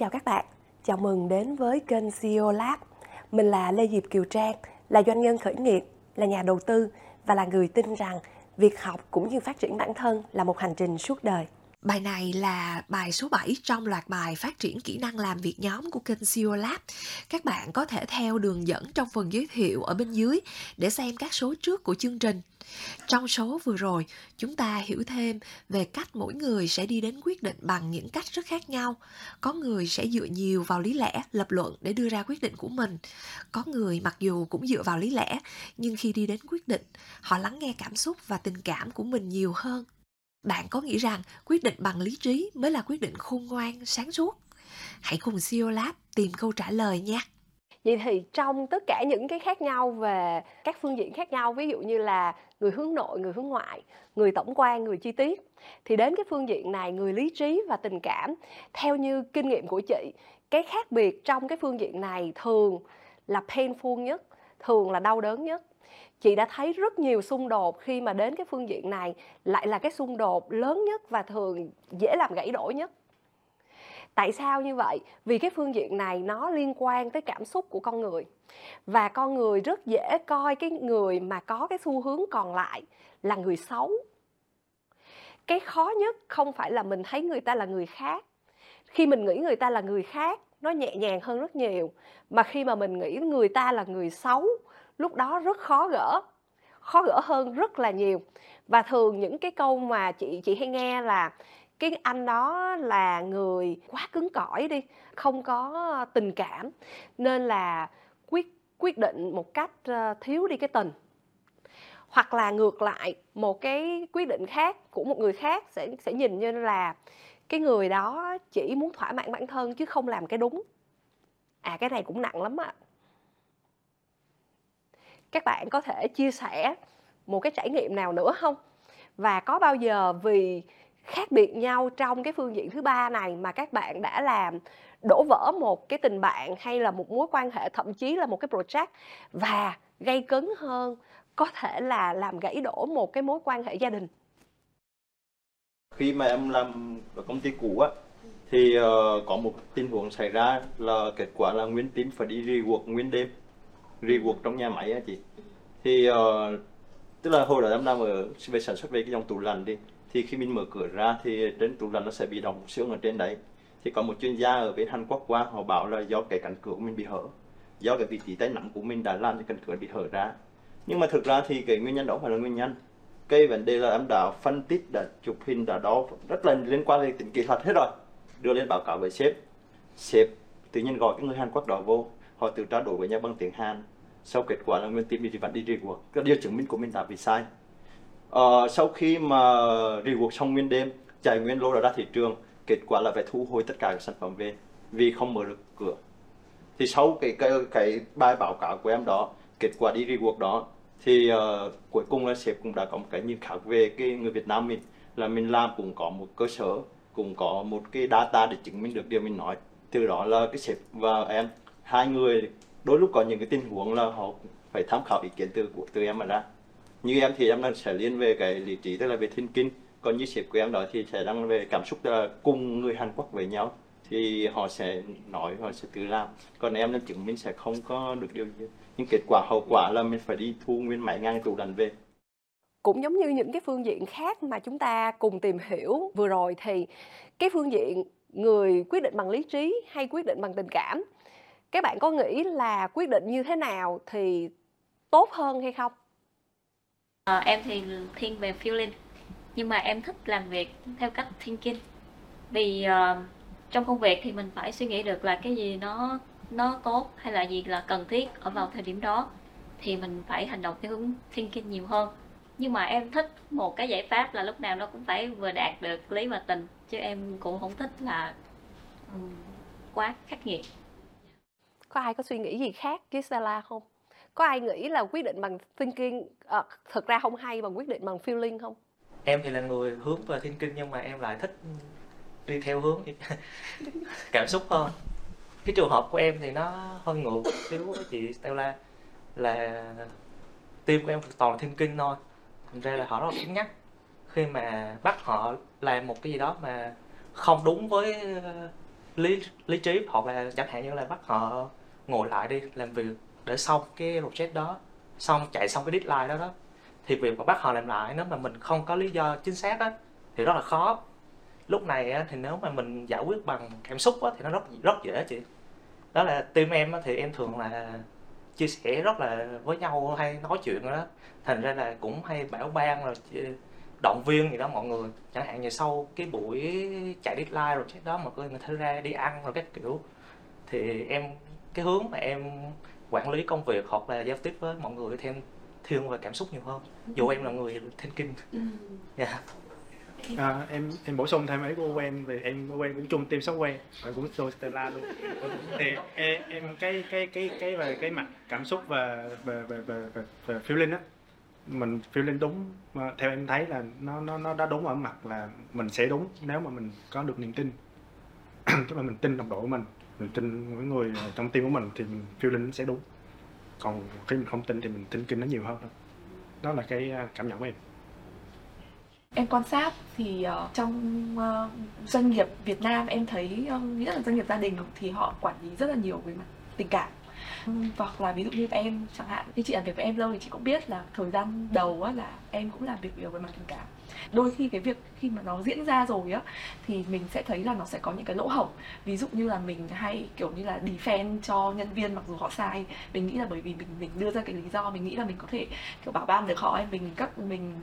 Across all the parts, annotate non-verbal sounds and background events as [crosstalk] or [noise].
chào các bạn. Chào mừng đến với kênh CEO Lab. Mình là Lê Diệp Kiều Trang, là doanh nhân khởi nghiệp, là nhà đầu tư và là người tin rằng việc học cũng như phát triển bản thân là một hành trình suốt đời. Bài này là bài số 7 trong loạt bài phát triển kỹ năng làm việc nhóm của kênh CEO Lab. Các bạn có thể theo đường dẫn trong phần giới thiệu ở bên dưới để xem các số trước của chương trình. Trong số vừa rồi, chúng ta hiểu thêm về cách mỗi người sẽ đi đến quyết định bằng những cách rất khác nhau. Có người sẽ dựa nhiều vào lý lẽ, lập luận để đưa ra quyết định của mình. Có người mặc dù cũng dựa vào lý lẽ, nhưng khi đi đến quyết định, họ lắng nghe cảm xúc và tình cảm của mình nhiều hơn bạn có nghĩ rằng quyết định bằng lý trí mới là quyết định khôn ngoan, sáng suốt? Hãy cùng CEO Lab tìm câu trả lời nhé. Vậy thì trong tất cả những cái khác nhau về các phương diện khác nhau, ví dụ như là người hướng nội, người hướng ngoại, người tổng quan, người chi tiết, thì đến cái phương diện này người lý trí và tình cảm, theo như kinh nghiệm của chị, cái khác biệt trong cái phương diện này thường là painful nhất, thường là đau đớn nhất chị đã thấy rất nhiều xung đột khi mà đến cái phương diện này lại là cái xung đột lớn nhất và thường dễ làm gãy đổ nhất. Tại sao như vậy? Vì cái phương diện này nó liên quan tới cảm xúc của con người. Và con người rất dễ coi cái người mà có cái xu hướng còn lại là người xấu. Cái khó nhất không phải là mình thấy người ta là người khác. Khi mình nghĩ người ta là người khác, nó nhẹ nhàng hơn rất nhiều. Mà khi mà mình nghĩ người ta là người xấu lúc đó rất khó gỡ khó gỡ hơn rất là nhiều. Và thường những cái câu mà chị chị hay nghe là cái anh đó là người quá cứng cỏi đi, không có tình cảm, nên là quyết quyết định một cách ờ, thiếu đi cái tình. Hoặc là ngược lại, một cái quyết định khác của một người khác sẽ sẽ nhìn như là cái người đó chỉ muốn thỏa mãn bản thân chứ không làm cái đúng. À cái này cũng nặng lắm ạ các bạn có thể chia sẻ một cái trải nghiệm nào nữa không? Và có bao giờ vì khác biệt nhau trong cái phương diện thứ ba này mà các bạn đã làm đổ vỡ một cái tình bạn hay là một mối quan hệ thậm chí là một cái project và gây cấn hơn có thể là làm gãy đổ một cái mối quan hệ gia đình? Khi mà em làm ở công ty cũ á thì uh, có một tình huống xảy ra là kết quả là nguyên team phải đi rework nguyên đêm rework trong nhà máy á chị. Thì uh, tức là hồi đó em đang ở về sản xuất về cái dòng tủ lạnh đi thì khi mình mở cửa ra thì trên tủ lạnh nó sẽ bị đóng xương ở trên đấy. Thì có một chuyên gia ở bên Hàn Quốc qua họ bảo là do cái cánh cửa của mình bị hở do cái vị trí tay nắm của mình đã làm cho cánh cửa bị hở ra. Nhưng mà thực ra thì cái nguyên nhân đó phải là nguyên nhân. Cái vấn đề là em đã phân tích đã chụp hình đã đó rất là liên quan đến tính kỹ thuật hết rồi. Đưa lên báo cáo với sếp. Sếp tự nhiên gọi cái người Hàn Quốc đó vô. Họ tự trao đổi với nhau bằng tiếng Hàn sau kết quả là nguyên team thì vẫn đi rework. Cái điều chứng minh của mình đã bị sai. Ờ, sau khi mà rework xong nguyên đêm chạy nguyên lô đã ra thị trường kết quả là phải thu hồi tất cả các sản phẩm về vì không mở được cửa. Thì sau cái cái, cái bài báo cáo của em đó kết quả đi rework đó thì uh, cuối cùng là sếp cũng đã có một cái nhìn khác về cái người Việt Nam mình. Là mình làm cũng có một cơ sở cũng có một cái data để chứng minh được điều mình nói. Từ đó là cái sếp và em hai người đôi lúc có những cái tình huống là họ phải tham khảo ý kiến từ của, từ em mà ra. Như em thì em đang sẽ liên về cái lý trí, tức là về thiên kinh. Còn như sếp của em đó thì sẽ đang về cảm xúc là cùng người Hàn Quốc với nhau. Thì họ sẽ nói, họ sẽ tự làm. Còn em nên chứng minh sẽ không có được điều gì. Nhưng kết quả, hậu quả là mình phải đi thu nguyên máy ngang tủ lạnh về. Cũng giống như những cái phương diện khác mà chúng ta cùng tìm hiểu vừa rồi thì cái phương diện người quyết định bằng lý trí hay quyết định bằng tình cảm các bạn có nghĩ là quyết định như thế nào thì tốt hơn hay không? À, em thì thiên về feeling nhưng mà em thích làm việc theo cách thinking. Vì uh, trong công việc thì mình phải suy nghĩ được là cái gì nó nó tốt hay là gì là cần thiết ở vào thời điểm đó. Thì mình phải hành động theo hướng thinking nhiều hơn. Nhưng mà em thích một cái giải pháp là lúc nào nó cũng phải vừa đạt được lý và tình chứ em cũng không thích là um, quá khắc nghiệt có ai có suy nghĩ gì khác với Stella không? Có ai nghĩ là quyết định bằng thinking ờ, à, thực ra không hay bằng quyết định bằng feeling không? Em thì là người hướng về thinking nhưng mà em lại thích đi theo hướng [laughs] cảm xúc hơn. Cái trường hợp của em thì nó hơi ngược. Xíu với chị Stella là tim của em toàn thinking thôi. Thành ra là họ rất là cứng nhắc. Khi mà bắt họ làm một cái gì đó mà không đúng với ờ, lý lý trí hoặc là chẳng hạn như là bắt họ ngồi lại đi làm việc để xong cái project đó. Xong chạy xong cái deadline đó đó. Thì việc mà bắt họ làm lại nếu mà mình không có lý do chính xác á thì rất là khó. Lúc này á, thì nếu mà mình giải quyết bằng cảm xúc á, thì nó rất rất dễ chị. Đó là team em á, thì em thường là chia sẻ rất là với nhau hay nói chuyện đó. Thành ra là cũng hay bảo ban rồi động viên gì đó mọi người. Chẳng hạn như sau cái buổi chạy deadline rồi chết đó mà coi người thấy ra đi ăn rồi các kiểu thì em cái hướng mà em quản lý công việc hoặc là giao tiếp với mọi người thêm thiên về cảm xúc nhiều hơn. Dù em là người thiên kinh. Dạ. À, em em bổ sung thêm ý của quen vì em quen cũng chung team software. Và cũng tôi Stella luôn. Thì em, em cái cái cái cái về cái mặt cảm xúc và về về về về, về feeling á mình feeling đúng. Mà theo em thấy là nó nó nó đã đúng ở mặt là mình sẽ đúng nếu mà mình có được niềm tin. [clears throat] Tức là mình tin đồng đội của mình mình tin với người trong tim của mình thì mình feeling sẽ đúng. Còn khi mình không tin thì mình tin kinh nó nhiều hơn thôi. Đó là cái à, cảm nhận của em. Em quan sát thì uh, trong uh, doanh nghiệp Việt Nam em thấy ờ, uh, nhất là doanh nghiệp gia đình thì họ quản lý rất là nhiều về mặt tình cảm. Hoặc là ví dụ như em chẳng hạn, khi chị làm việc với em lâu thì chị cũng biết là thời gian đầu á, là em cũng làm việc nhiều về mặt tình cảm. Đôi khi cái việc khi mà nó diễn ra rồi á thì mình sẽ thấy là nó sẽ có những cái lỗ hổng. Ví dụ như là mình hay kiểu như là defend cho nhân viên mặc dù họ sai. Mình nghĩ là bởi vì mình mình đưa ra cái lý do mình nghĩ là mình có thể kiểu bảo ban được họ ấy, mình các mình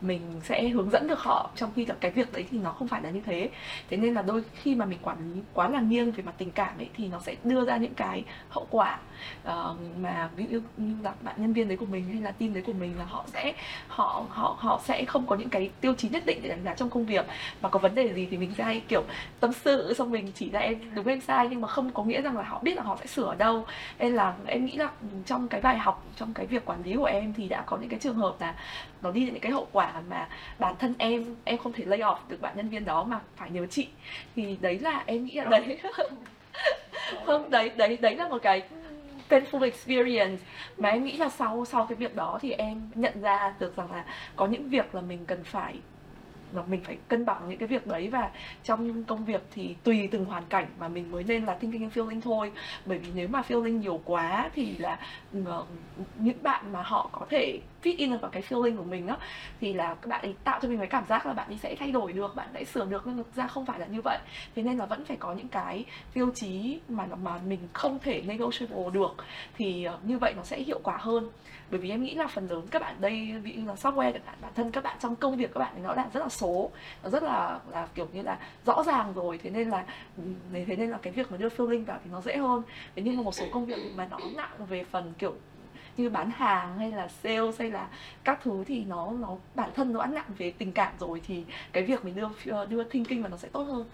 mình sẽ hướng dẫn được họ trong khi là cái việc đấy thì nó không phải là như thế thế nên là đôi khi mà mình quản lý quá là nghiêng về mặt tình cảm ấy thì nó sẽ đưa ra những cái hậu quả ờ, mà ví dụ như là bạn nhân viên đấy của mình hay là team đấy của mình là họ sẽ họ họ họ sẽ không có những cái tiêu chí nhất định để đánh giá trong công việc. Mà có vấn đề gì thì mình sẽ hay kiểu tâm sự xong mình chỉ ra em đúng em sai nhưng mà không có nghĩa rằng là họ biết là họ sẽ sửa ở đâu. Nên là em nghĩ là trong cái bài học trong cái việc quản lý của em thì đã có những cái trường hợp là nó đi đến những cái hậu quả mà bản thân em em không thể lay off được bạn nhân viên đó mà phải nhờ chị. Thì đấy là em nghĩ là đấy. [laughs] Không đấy đấy đấy là một cái painful experience. Mà em nghĩ là sau sau cái việc đó thì em nhận ra được rằng là có những việc là mình cần phải, là mình phải cân bằng những cái việc đấy. Và trong công việc thì tùy từng hoàn cảnh mà mình mới nên là thinking and feeling thôi. Bởi vì nếu mà feeling nhiều quá thì là ờ, những bạn mà họ có thể fit in được vào cái feeling của mình á, thì là các bạn ấy tạo cho mình cái cảm giác là bạn ấy sẽ thay đổi được, bạn ấy sửa được. Nhưng thực ra không phải là như vậy. Thế nên là vẫn phải có những cái tiêu chí mà mà mình không thể negotiable được. Thì ờ, như vậy nó sẽ hiệu quả hơn. Bởi vì em nghĩ là phần lớn các bạn đây, ví dụ là software chẳng hạn, bản thân các bạn trong công việc các bạn ấy nó là rất là số, nó rất là là kiểu như là rõ ràng rồi. Thế nên là ừ, thế nên là cái việc mà đưa feeling vào thì nó dễ hơn. Thế nhưng mà một số công việc mà nó nặng về phần kiểu như bán hàng hay là sales hay là các thứ thì nó nó, bản thân nó đã nặng về tình cảm rồi thì cái việc mình đưa đưa thinking vào nó sẽ tốt hơn.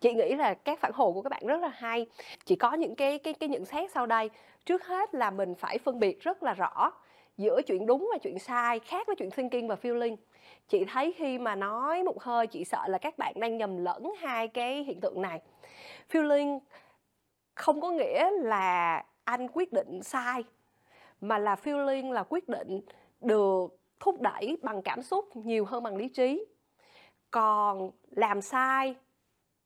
Chị nghĩ là các phản hồi của các bạn rất là hay. Chỉ có những cái cái cái nhận xét sau đây. Trước hết là mình phải phân biệt rất là rõ giữa chuyện đúng và chuyện sai, khác với chuyện thinking và feeling. Chị thấy khi mà nói một hơi, chị sợ là các bạn đang nhầm lẫn hai cái hiện tượng này. Feeling không có nghĩa là anh quyết định sai mà là feeling là quyết định được thúc đẩy bằng cảm xúc nhiều hơn bằng lý trí. Còn làm sai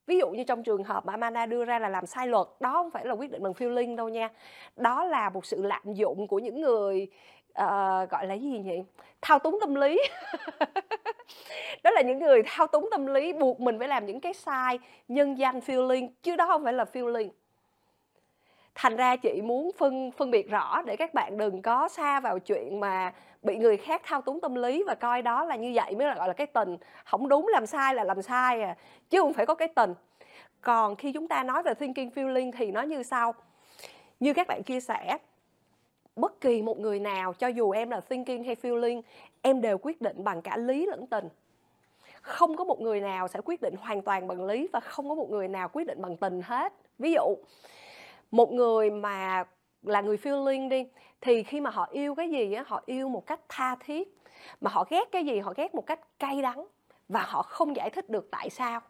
ví dụ như trong trường hợp mà Amanda đưa ra là làm sai luật đó không phải là quyết định bằng feeling đâu nha. Đó là một sự lạm dụng của những người uh, gọi là gì nhỉ? Thao túng tâm lý. [laughs] Đó là những người thao túng tâm lý buộc mình phải làm những cái sai nhân danh feeling chứ đó không phải là feeling thành ra chị muốn phân phân biệt rõ để các bạn đừng có xa vào chuyện mà bị người khác thao túng tâm lý và coi đó là như vậy mới là, gọi là, cái tình. Không đúng làm sai là làm sai à chứ không phải có cái tình. Còn khi chúng ta nói về thinking, feeling thì nó như sau. Như các bạn chia sẻ, bất kỳ một người nào, cho dù em là thinking hay feeling, em đều quyết định bằng cả lý lẫn tình. Không có một người nào sẽ quyết định hoàn toàn bằng lý và không có một người nào quyết định bằng tình hết. Ví dụ một người mà là người feeling đi, thì khi mà họ yêu cái gì á, họ yêu một cách tha thiết, mà họ ghét cái gì, họ ghét một cách cay đắng, và họ không giải thích được tại sao.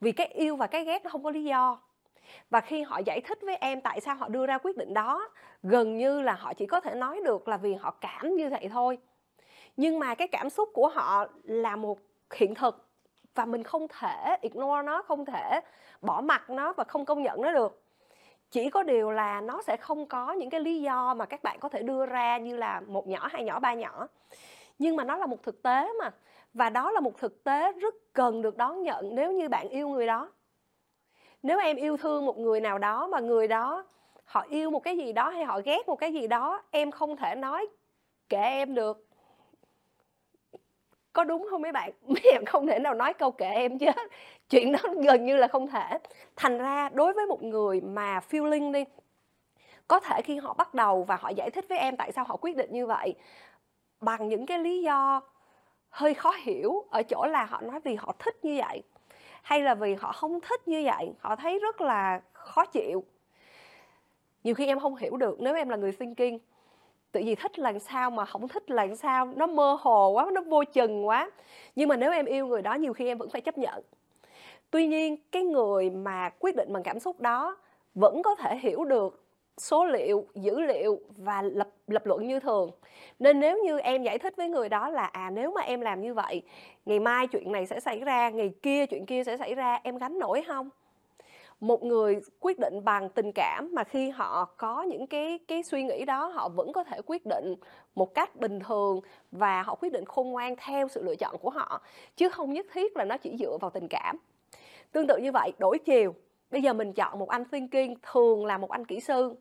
Vì cái yêu và cái ghét nó không có lý do. Và khi họ giải thích với em tại sao họ đưa ra quyết định đó, gần như là họ chỉ có thể nói được là vì họ cảm như vậy thôi. Nhưng mà cái cảm xúc của họ là một hiện thực, và mình không thể ignore nó, không thể bỏ mặt nó và không công nhận nó được chỉ có điều là nó sẽ không có những cái lý do mà các bạn có thể đưa ra như là một nhỏ hai nhỏ, ba nhỏ. Nhưng mà nó là một thực tế mà, và đó là một thực tế rất cần được đón nhận nếu như bạn yêu người đó. Nếu em yêu thương một người nào đó mà người đó, họ yêu một cái gì đó hay họ ghét một cái gì đó, em không thể nói kệ em được có đúng không mấy bạn? [laughs] Mấy em không thể nào nói câu kệ em chứ. Chuyện đó gần như là không thể. Thành ra đối với một người mà feeling đi, có thể khi họ bắt đầu và họ giải thích với em tại sao họ quyết định như vậy, bằng những cái lý do hơi khó hiểu ở chỗ là họ nói vì họ thích như vậy, hay là vì họ không thích như vậy, họ thấy rất là khó chịu. Nhiều khi em không hiểu được, nếu em là người thinking tự gì thích là sao mà không thích là sao? Nó mơ hồ quá, nó vô chừng quá. Nhưng mà nếu em yêu người đó, nhiều khi em vẫn phải chấp nhận. Tuy nhiên, cái người mà quyết định bằng cảm xúc đó vẫn có thể hiểu được số liệu, dữ liệu và lập lập luận như thường. Nên nếu như em giải thích với người đó là à nếu mà em làm như vậy, ngày mai chuyện này sẽ xảy ra, ngày kia chuyện kia sẽ xảy ra, em gánh nổi không? Một người quyết định bằng tình cảm mà khi họ có những cái cái suy nghĩ đó, họ vẫn có thể quyết định một cách bình thường và họ quyết định khôn ngoan theo sự lựa chọn của họ, chứ không nhất thiết là nó chỉ dựa vào tình cảm. Tương tự như vậy, đổi chiều. Bây giờ mình chọn một anh thinking thường là một anh kỹ sư.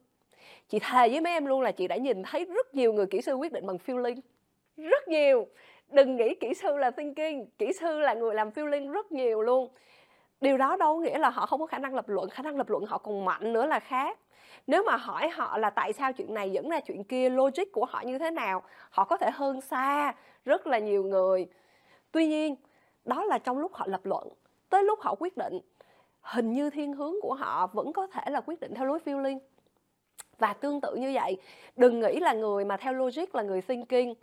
Chị thề với mấy em luôn là chị đã nhìn thấy rất nhiều người kỹ sư quyết định bằng feeling. Rất nhiều. Đừng nghĩ kỹ sư là thinking kỹ sư là người làm feeling rất nhiều luôn điều đó đâu nghĩa là họ không có khả năng lập luận, khả năng lập luận họ còn mạnh nữa là khác. Nếu mà hỏi họ là tại sao chuyện này dẫn ra chuyện kia, logic của họ như thế nào, họ có thể hơn xa rất là nhiều người. Tuy nhiên, đó là trong lúc họ lập luận, tới lúc họ quyết định, hình như thiên hướng của họ vẫn có thể là quyết định theo lối feeling. Và tương tự như vậy, đừng nghĩ là người mà theo logic là người thinking,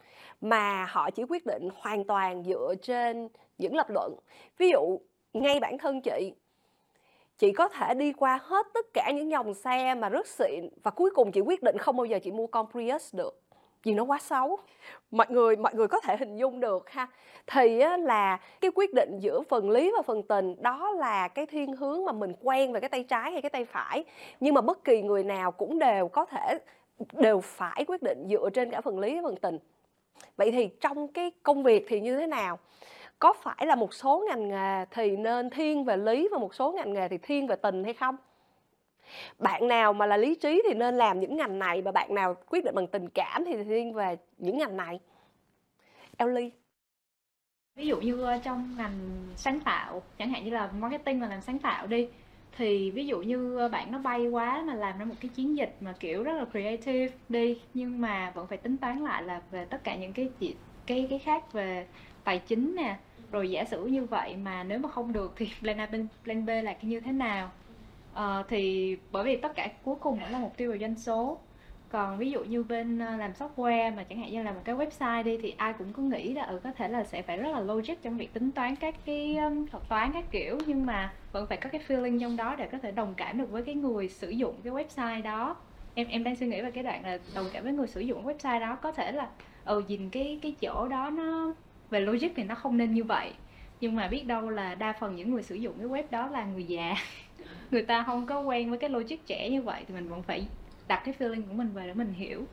mà họ chỉ quyết định hoàn toàn dựa trên những lập luận. Ví dụ ngay bản thân chị. Chị có thể đi qua hết tất cả những dòng xe mà rất xịn và cuối cùng chị quyết định không bao giờ chị mua con Prius được, vì nó quá xấu. Mọi người mọi người có thể hình dung được ha. Thì là cái quyết định giữa phần lý và phần tình, đó là cái thiên hướng mà mình quen về cái tay trái hay cái tay phải. Nhưng mà bất kỳ người nào cũng đều có thể, đều phải quyết định dựa trên cả phần lý và phần tình. Vậy thì trong cái công việc thì như thế nào? Có phải là một số ngành nghề thì nên thiên về lý và một số ngành nghề thì thiên về tình hay không? Bạn nào mà là lý trí thì nên làm những ngành này và bạn nào quyết định bằng tình cảm thì thiên về những ngành này. Ellie ví dụ như ờ, trong ngành sáng tạo, chẳng hạn như là marketing và làm sáng tạo đi, thì ví dụ như ờ, bạn nó bay quá mà làm ra một cái chiến dịch mà, kiểu, rất là creative đi, nhưng mà vẫn phải tính toán lại là về tất cả những cái cái cái khác về tài chính nè rồi giả sử như vậy mà nếu mà không được thì [laughs] plan A plan B là như thế nào? Uh, thì bởi vì tất cả cuối cùng vẫn là mục tiêu về doanh số. Còn ví dụ như bên ờ, làm software mà chẳng hạn như là một cái website đi thì ai cũng có nghĩ là ừ có thể là sẽ phải rất là logic trong việc tính toán các cái thuật toán các kiểu nhưng mà vẫn phải có cái feeling trong đó để có thể đồng cảm được với cái người sử dụng cái website đó. Em em đang suy nghĩ về cái đoạn là đồng cảm với người sử dụng website đó có thể là ừ nhìn cái cái chỗ đó nó về logic thì nó không nên như vậy. Nhưng mà biết đâu là đa phần những người sử dụng cái web đó là người già. [laughs] Người ta không có quen với cái logic trẻ như vậy thì mình vẫn phải đặt cái feeling của mình về để mình hiểu.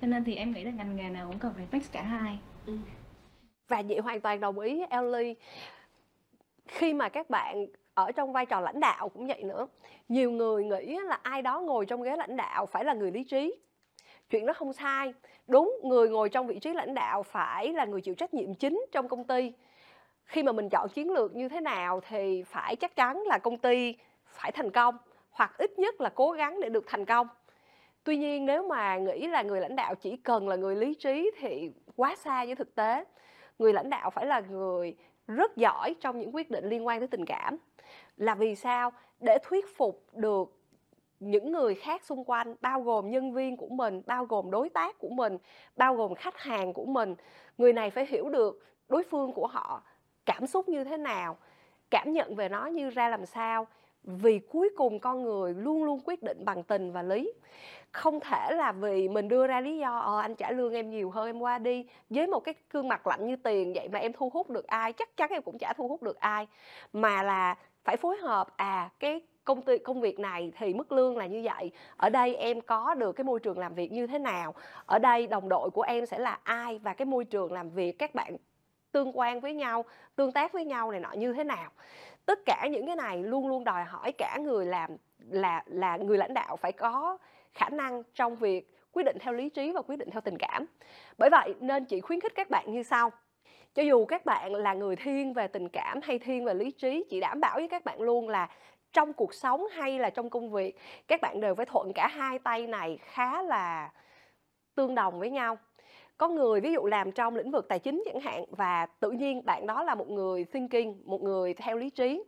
Cho nên thì em nghĩ là ngành nghề nào cũng cần phải mix cả hai. Ừ. và chị hoàn toàn đồng ý với Ellie khi mà các bạn ở trong vai trò lãnh đạo cũng vậy nữa, nhiều người nghĩ là ai đó ngồi trong ghế lãnh đạo phải là người lý trí. Chuyện đó không sai đúng, người ngồi trong vị trí lãnh đạo phải là người chịu trách nhiệm chính trong công ty. Khi mà mình chọn chiến lược như thế nào thì phải chắc chắn là công ty phải thành công, hoặc ít nhất là cố gắng để được thành công. Tuy nhiên, nếu mà nghĩ là người lãnh đạo chỉ cần là người lý trí thì quá xa với thực tế. Người lãnh đạo phải là người rất giỏi trong những quyết định liên quan tới tình cảm. Là vì sao? Để thuyết phục được những người khác xung quanh, bao gồm nhân viên của mình, bao gồm đối tác của mình, bao gồm khách hàng của mình. Người này phải hiểu được đối phương của họ cảm xúc như thế nào, cảm nhận về nó như ra làm sao, vì cuối cùng con người luôn luôn quyết định bằng tình và lý. Không thể là vì mình đưa ra lý do ờ anh trả lương em nhiều hơn, em qua đi. Với một cái gương mặt lạnh như tiền vậy mà em thu hút được ai, chắc chắn em cũng chả thu hút được ai. Mà là phải phối hợp à cái công ty, công việc này thì mức lương là như vậy. Ở đây em có được cái môi trường làm việc như thế nào? Ở đây đồng đội của em sẽ là ai và cái môi trường làm việc, các bạn tương quan với nhau, tương tác với nhau này nọ như thế nào? Tất cả những cái này luôn luôn đòi hỏi cả người làm, là là người lãnh đạo phải có khả năng trong việc quyết định theo lý trí và quyết định theo tình cảm. Bởi vậy nên chị khuyến khích các bạn như sau. Cho dù các bạn là người thiên về tình cảm hay thiên về lý trí, chị đảm bảo với các bạn luôn là trong cuộc sống hay là trong công việc, các bạn đều phải thuận cả hai tay này khá là tương đồng với nhau. Có người ví dụ làm trong lĩnh vực tài chính chẳng hạn, và tự nhiên bạn đó là một người thinking, một người theo lý trí.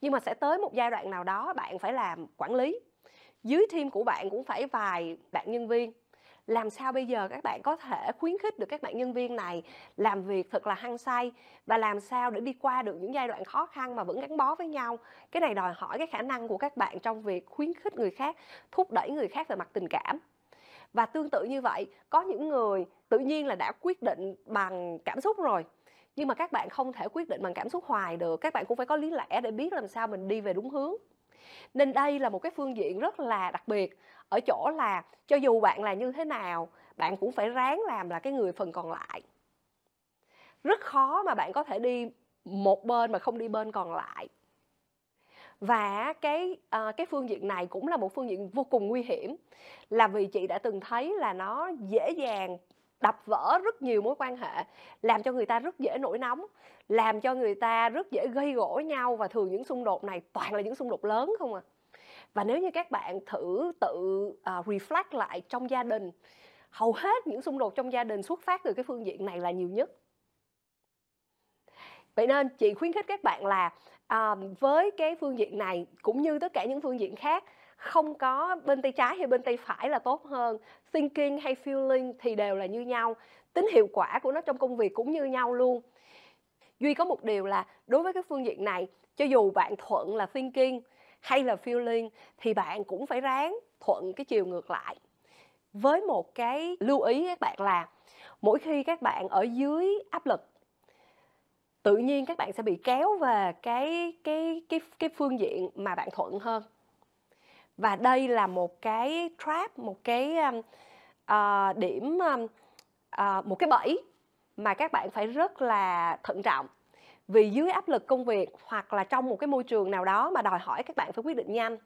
Nhưng mà sẽ tới một giai đoạn nào đó bạn phải làm quản lý. Dưới team của bạn cũng phải vài bạn nhân viên làm sao bây giờ các bạn có thể khuyến khích được các bạn nhân viên này làm việc thật là hăng say và làm sao để đi qua được những giai đoạn khó khăn mà vẫn gắn bó với nhau? Cái này đòi hỏi cái khả năng của các bạn trong việc khuyến khích người khác, thúc đẩy người khác về mặt tình cảm. Và tương tự như vậy, có những người tự nhiên là đã quyết định bằng cảm xúc rồi, nhưng mà các bạn không thể quyết định bằng cảm xúc hoài được. Các bạn cũng phải có lý lẽ để biết làm sao mình đi về đúng hướng nên đây là một cái phương diện rất là đặc biệt. Ở chỗ là cho dù bạn là như thế nào bạn cũng phải ráng làm là cái người phần còn lại. Rất khó mà bạn có thể đi một bên mà không đi bên còn lại. Và cái uh, cái phương diện này cũng là một phương diện vô cùng nguy hiểm. Là vì chị đã từng thấy là nó dễ dàng đập vỡ rất nhiều mối quan hệ làm cho người ta rất dễ nổi nóng làm cho người ta rất dễ gây gỗ nhau và thường những xung đột này toàn là những xung đột lớn không à. Và nếu như các bạn thử tự uh, reflect lại trong gia đình hầu hết những xung đột trong gia đình xuất phát từ cái phương diện này là nhiều nhất. Vậy nên chị khuyến khích các bạn là à, với cái phương diện này cũng như tất cả những phương diện khác không có bên tay trái hay bên tay phải là tốt hơn. Thinking hay feeling thì đều là như nhau. Tính hiệu quả của nó trong công việc cũng như nhau luôn. Duy có một điều là đối với cái phương diện này, cho dù bạn thuận là thinking hay là feeling thì bạn cũng phải ráng thuận cái chiều ngược lại. Với một cái lưu ý các bạn là mỗi khi các bạn ở dưới áp lực, tự nhiên các bạn sẽ bị kéo về cái cái cái cái phương diện mà bạn thuận hơn và đây là một cái trap một cái uh, điểm uh, một cái bẫy mà các bạn phải rất là thận trọng. Vì dưới áp lực công việc hoặc là trong một cái môi trường nào đó mà đòi hỏi các bạn phải quyết định nhanh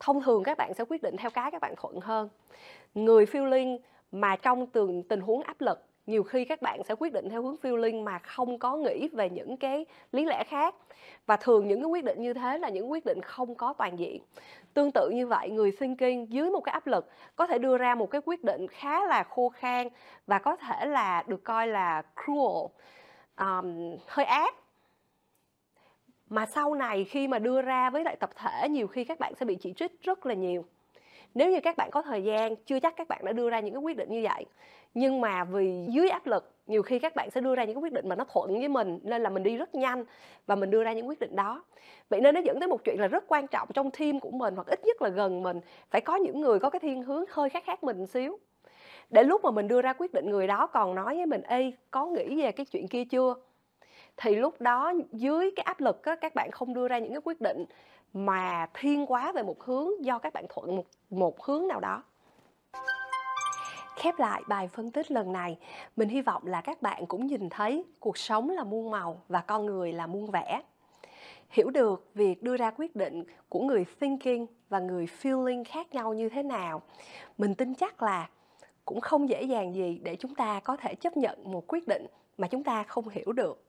thông thường các bạn sẽ quyết định theo cái các bạn thuận hơn. Người feeling mà trong từng tình huống áp lực nhiều khi các bạn sẽ quyết định theo hướng feeling mà không có nghĩ về những cái lý lẽ khác. Và thường những cái quyết định như thế là những quyết định không có toàn diện. Tương tự như vậy người thinking dưới một cái áp lực có thể đưa ra một cái quyết định khá là khô khan và có thể là được coi là cruel um, hơi ác. Mà sau này khi mà đưa ra với lại tập thể nhiều khi các bạn sẽ bị chỉ trích rất là nhiều nếu như các bạn có thời gian chưa chắc các bạn đã đưa ra những cái quyết định như vậy. Nhưng mà vì dưới áp lực nhiều khi các bạn sẽ đưa ra những cái quyết định mà nó thuận với mình nên là mình đi rất nhanh và mình đưa ra những quyết định đó. Vậy nên nó dẫn tới một chuyện là rất quan trọng trong team của mình hoặc ít nhất là gần mình phải có những người có cái thiên hướng hơi khác khác mình xíu. Để lúc mà mình đưa ra quyết định người đó còn nói với mình ê có nghĩ về cái chuyện kia chưa? Thì lúc đó dưới cái áp lực á, các bạn không đưa ra những cái quyết định mà thiên quá về một hướng do các bạn thuận một một hướng nào đó. Khép lại bài phân tích lần này, mình hy vọng là các bạn cũng nhìn thấy cuộc sống là muôn màu và con người là muôn vẻ. Hiểu được việc đưa ra quyết định của người thinking và người feeling khác nhau như thế nào, mình tin chắc là cũng không dễ dàng gì để chúng ta có thể chấp nhận một quyết định mà chúng ta không hiểu được.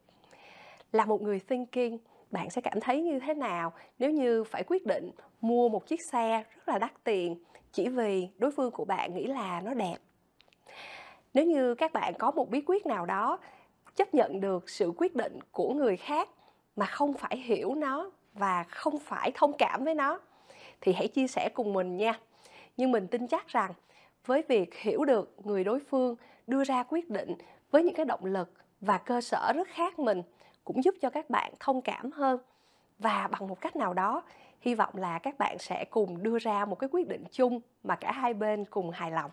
Là một người thinking bạn sẽ cảm thấy như thế nào nếu như phải quyết định mua một chiếc xe rất là đắt tiền chỉ vì đối phương của bạn nghĩ là nó đẹp? Nếu như các bạn có một bí quyết nào đó chấp nhận được sự quyết định của người khác mà không phải hiểu nó và không phải thông cảm với nó, thì hãy chia sẻ cùng mình nha. Nhưng mình tin chắc rằng với việc hiểu được người đối phương đưa ra quyết định với những cái động lực và cơ sở rất khác mình cũng giúp cho các bạn thông cảm hơn và bằng một cách nào đó hy vọng là các bạn sẽ cùng đưa ra một cái quyết định chung mà cả hai bên cùng hài lòng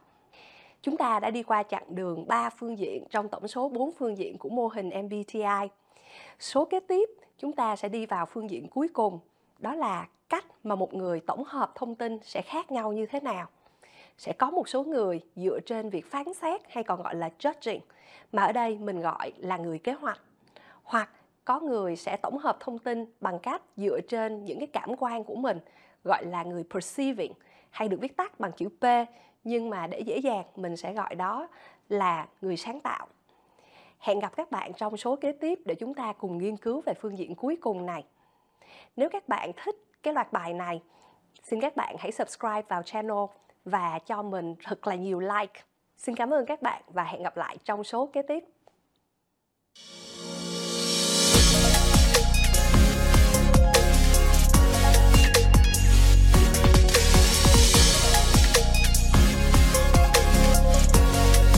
chúng ta đã đi qua chặng đường 3 phương diện trong tổng số 4 phương diện của mô hình MBTI. Số kế tiếp, chúng ta sẽ đi vào phương diện cuối cùng, đó là cách mà một người tổng hợp thông tin sẽ khác nhau như thế nào. Sẽ có một số người dựa trên việc phán xét hay còn gọi là judging, mà ở đây mình gọi là người kế hoạch. Hoặc có người sẽ tổng hợp thông tin bằng cách dựa trên những cái cảm quan của mình, gọi là người perceiving, hay được viết tắt bằng chữ P nhưng mà để dễ dàng mình sẽ gọi đó là người sáng tạo. Hẹn gặp các bạn trong số kế tiếp để chúng ta cùng nghiên cứu về phương diện cuối cùng này. Nếu các bạn thích cái loạt bài này xin các bạn hãy subscribe vào channel và cho mình thật là nhiều like. Xin cảm ơn các bạn và hẹn gặp lại trong số kế tiếp.